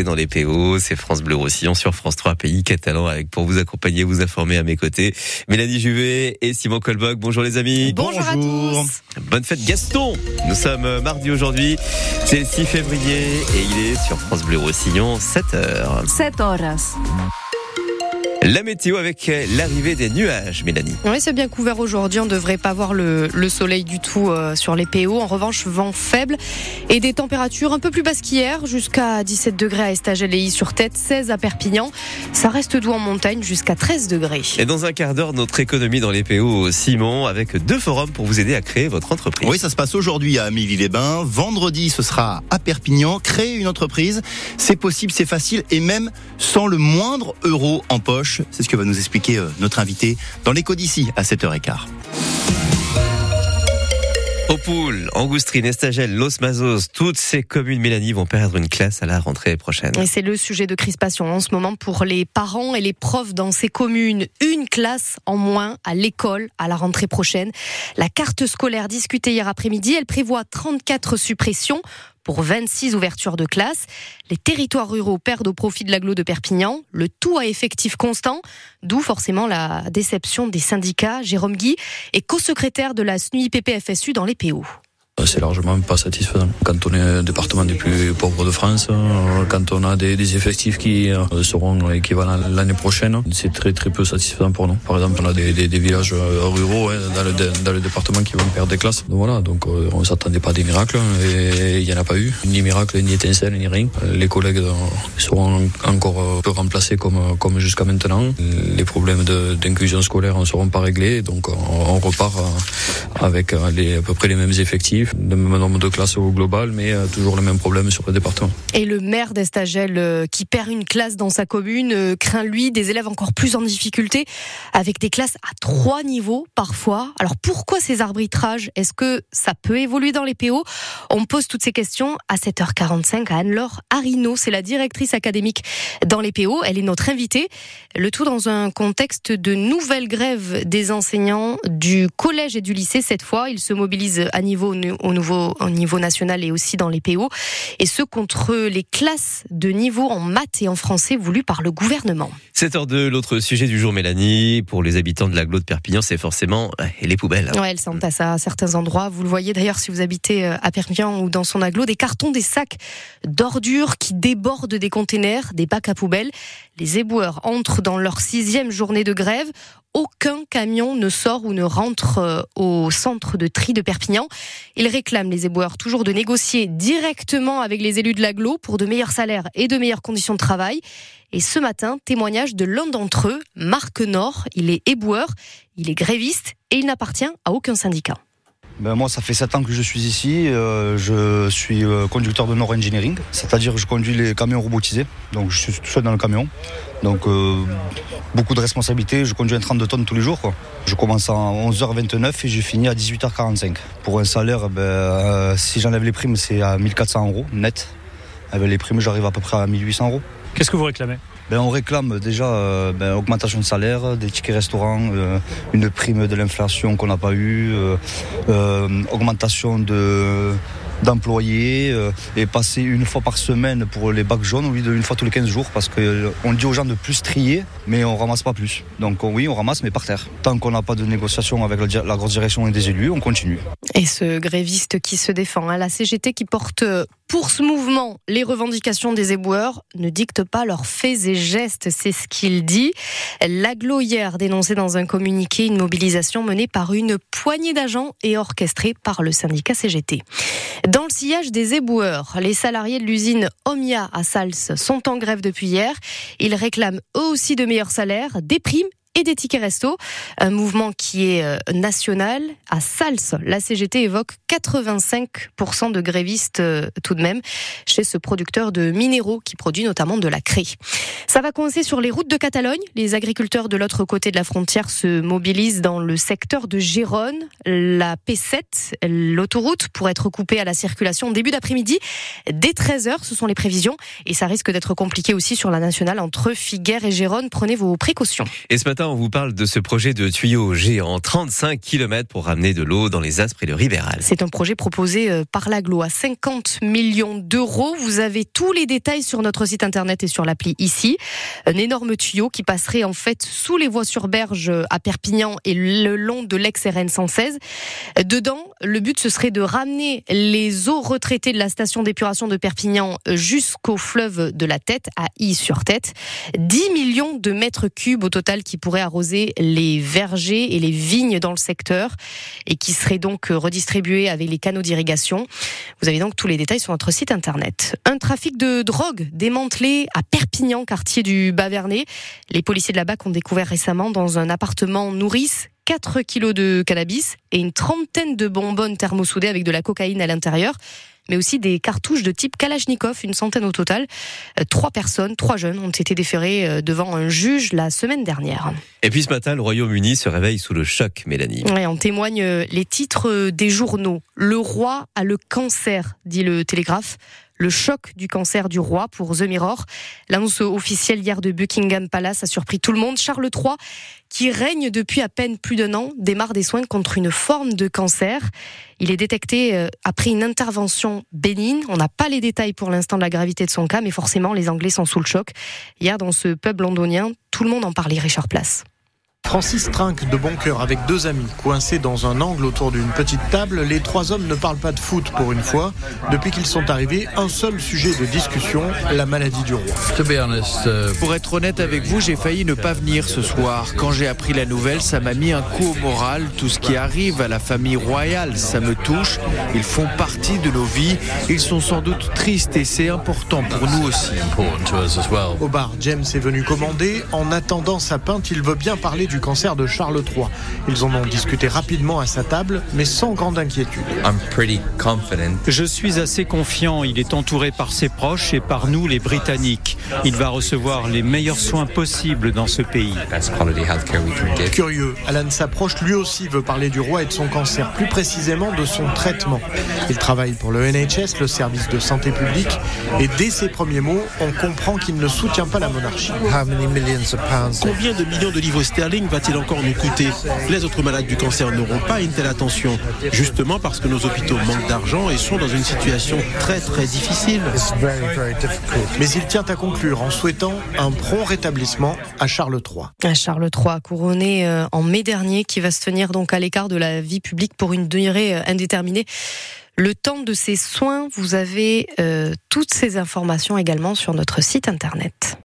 dans les PO. C'est France Bleu Roussillon sur France 3 Pays Catalan avec pour vous accompagner, vous informer à mes côtés. Mélanie Juvet et Simon Colboc. Bonjour les amis. Bonjour, à tous. Bonne fête Gaston. Nous sommes mardi aujourd'hui. C'est le 6 février et il est sur France Bleu Roussillon 7h. 7 horas. La météo avec l'arrivée des nuages, Mélanie. Oui, c'est bien couvert aujourd'hui. On ne devrait pas voir le, le soleil du tout euh, sur les PO. En revanche, vent faible et des températures un peu plus basses qu'hier, jusqu'à 17 degrés à Estagel sur tête, 16 à Perpignan. Ça reste doux en montagne, jusqu'à 13 degrés. Et dans un quart d'heure, notre économie dans les PO, Simon, avec deux forums pour vous aider à créer votre entreprise. Oui, ça se passe aujourd'hui à Amélie-les-Bains. Vendredi, ce sera à Perpignan. Créer une entreprise, c'est possible, c'est facile et même sans le moindre euro en poche. C'est ce que va nous expliquer euh, notre invité dans l'écho d'ici à 7h15. Opoul, Angoustrine, Estagel, Los Mazos, toutes ces communes Mélanie vont perdre une classe à la rentrée prochaine. Et c'est le sujet de crispation en ce moment pour les parents et les profs dans ces communes. Une classe en moins à l'école à la rentrée prochaine. La carte scolaire discutée hier après-midi, elle prévoit 34 suppressions pour 26 ouvertures de classes. Les territoires ruraux perdent au profit de l'agglo de Perpignan, le tout à effectif constant, d'où forcément la déception des syndicats. Jérôme Guy est co-secrétaire de la SNUIPP-FSU dans les PO. C'est largement pas satisfaisant. Quand on est un département des plus pauvres de France, euh, quand on a des, effectifs qui euh, seront équivalents l'année prochaine, c'est très très peu satisfaisant pour nous. Par exemple, on a des, villages euh, ruraux hein, dans, le, dans, le, département qui vont perdre des classes. Donc voilà, donc on s'attendait pas à des miracles et il y en a pas eu. Ni miracle, ni étincelle, ni rien. Les collègues seront encore peu remplacés comme, comme jusqu'à maintenant. Les problèmes d'inclusion scolaire ne seront pas réglés, donc on, on repart avec les, à peu près les mêmes effectifs le même nombre de classes au global, mais euh, toujours le même problème sur le département. Et le maire d'Estagel, euh, qui perd une classe dans sa commune, euh, craint lui des élèves encore plus en difficulté, avec des classes à trois niveaux parfois. Alors pourquoi ces arbitrages? Est-ce que ça peut évoluer dans les PO On pose toutes ces questions à 7h45 à Anne-Laure Arino, c'est la directrice académique dans les PO. Elle est notre invitée. Le tout dans un contexte de nouvelle grève des enseignants du collège et du lycée. Cette fois, ils se mobilisent à niveau au niveau, au niveau national et aussi dans les PO, et ce contre les classes de niveau en maths et en français voulues par le gouvernement. 7h02, l'autre sujet du jour, Mélanie, pour les habitants de l'agglo de Perpignan, c'est forcément les poubelles. Ouais, elles s'entassent à certains endroits. Vous le voyez d'ailleurs si vous habitez euh, à Perpignan ou dans son agglo, des cartons, des sacs d'ordures qui débordent des containers, des bacs à poubelles. Les éboueurs entrent dans leur sixième journée de grève aucun camion ne sort ou ne rentre euh, au centre de tri de Perpignan. Ils réclament les éboueurs toujours de négocier directement avec les élus de l'aglo pour de meilleurs salaires et de meilleures conditions de travail. Et ce matin, témoignage de l'un d'entre eux, Marc Nord. Il est éboueur, il est gréviste et il n'appartient à aucun syndicat. Ben moi, ça fait 7 ans que je suis ici. Euh, je suis euh, conducteur de Nord Engineering, c'est-à-dire je conduis les camions robotisés. Donc, je suis tout seul dans le camion. Donc, euh, beaucoup de responsabilités. Je conduis un 32 tonnes tous les jours. Je commence à 11h29 et je finis à 18h45. Pour un salaire, ben, si j'enlève les primes, c'est à 1400 euros net. Avec les primes, j'arrive à peu près à 1800 euros. Qu'est-ce que vous réclamez? Ben, on réclame déjà euh, ben, augmentation de salaire, des tickets restaurants, euh, une prime de l'inflation qu'on n'a pas eue, euh, augmentation de d'employés et passer une fois par semaine pour les bacs jaunes au lieu d'une fois tous les 15 jours parce qu'on dit aux gens de plus trier mais on ramasse pas plus. Donc oui, on ramasse mais par terre. Tant qu'on n'a pas de négociation avec la, la grosse direction et des élus, on continue. Et ce gréviste qui se défend, à la CGT qui porte pour ce mouvement, les revendications des éboueurs ne dictent pas leurs faits et gestes, c'est ce qu'il dit. L'aglo hier dénonçait dans un communiqué une mobilisation menée par une poignée d'agents et orchestrée par le syndicat CGT. Dans le sillage des éboueurs, les salariés de l'usine Omia à Sals sont en grève depuis hier. Ils réclament eux aussi de meilleurs salaires, des primes et des tickets resto. Un mouvement qui est euh, national. À Sals, la CGT évoque 85% de grévistes euh, tout de même chez ce producteur de minéraux qui produit notamment de la craie. Ça va coincer sur les routes de Catalogne. Les agriculteurs de l'autre côté de la frontière se mobilisent dans le secteur de Gérone. La P7, l'autoroute, pour être coupée à la circulation début d'après-midi dès 13h. Ce sont les prévisions. Et ça risque d'être compliqué aussi sur la nationale entre Figueres et Gérone. Prenez vos précautions. Et ce matin, on vous parle de ce projet de tuyau géant, 35 km pour ramener de l'eau dans les Aspres et le Ribéral. C'est un projet proposé euh, par l'aglo à 50 millions d'euros. Vous avez tous les détails sur notre site internet et sur l'appli ici. Un énorme tuyau qui passerait en fait sous les voies sur berge euh, à Perpignan et le long de l'ex-RN 116. Dedans, le but ce serait de ramener les eaux retraitées de la station d'épuration de Perpignan jusqu'au fleuve de la Tête à I sur Tête. 10 millions de mètres cubes au total qui pourraient arroser les vergers et les vignes dans le secteur et qui seraient donc redistribués avec les canaux d'irrigation. Vous avez donc tous les détails sur notre site internet. Un trafic de drogue démantelé à Perpignan, quartier du Bavernais. Les policiers de la BAC ont découvert récemment dans un appartement nourrice 4 kilos de cannabis et une trentaine de bonbonnes thermosoudées avec de la cocaïne à l'intérieur mais aussi des cartouches de type Kalachnikov, une centaine au total. Euh, trois personnes, trois jeunes ont été déférés euh, devant un juge la semaine dernière. Et puis ce matin, le Royaume-Uni se réveille sous le choc, Mélanie. Ouais, on témoigne euh, les titres des journaux. Le roi a le cancer, dit le Télégraphe le choc du cancer du roi pour The Mirror. L'annonce officielle hier de Buckingham Palace a surpris tout le monde. Charles III, qui règne depuis à peine plus d'un an, démarre des soins contre une forme de cancer. Il est détecté euh, après une intervention bénigne. On n'a pas les détails pour l'instant de la gravité de son cas, mais forcément, les Anglais sont sous le choc. Hier, dans ce pub londonien, tout le monde en parlait, Richard Place. Francis trinque de bon cœur avec deux amis, coincés dans un angle autour d'une petite table. Les trois hommes ne parlent pas de foot pour une fois. Depuis qu'ils sont arrivés, un seul sujet de discussion, la maladie du roi. Euh, pour être honnête avec vous, j'ai failli ne pas venir ce soir. Quand j'ai appris la nouvelle, ça m'a mis un coup au moral. Tout ce qui arrive à la famille royale, ça me touche. Ils font partie de nos vies. Ils sont sans doute tristes et c'est important pour nous aussi. Au bar, James est venu commander. En attendant sa pinte, il veut bien parler du cancer de Charles III. Ils en ont discuté rapidement à sa table, mais sans grande inquiétude. Je suis assez confiant. Il est entouré par ses proches et par nous, les Britanniques. Il va recevoir les meilleurs soins possibles dans ce pays. Curieux, Alan s'approche, lui aussi veut parler du roi et de son cancer, plus précisément de son traitement. Il travaille pour le NHS, le service de santé publique, et dès ses premiers mots, on comprend qu'il ne soutient pas la monarchie. Combien de millions de livres sterling va-t-il encore nous coûter Les autres malades du cancer n'auront pas une telle attention, justement parce que nos hôpitaux manquent d'argent et sont dans une situation très très difficile. Mais il tient à conclure en souhaitant un prompt rétablissement à Charles III. Charles III, couronné euh, en mai dernier, qui va se tenir donc à l'écart de la vie publique pour une durée euh, indéterminée. Le temps de ses soins, vous avez euh, toutes ces informations également sur notre site internet.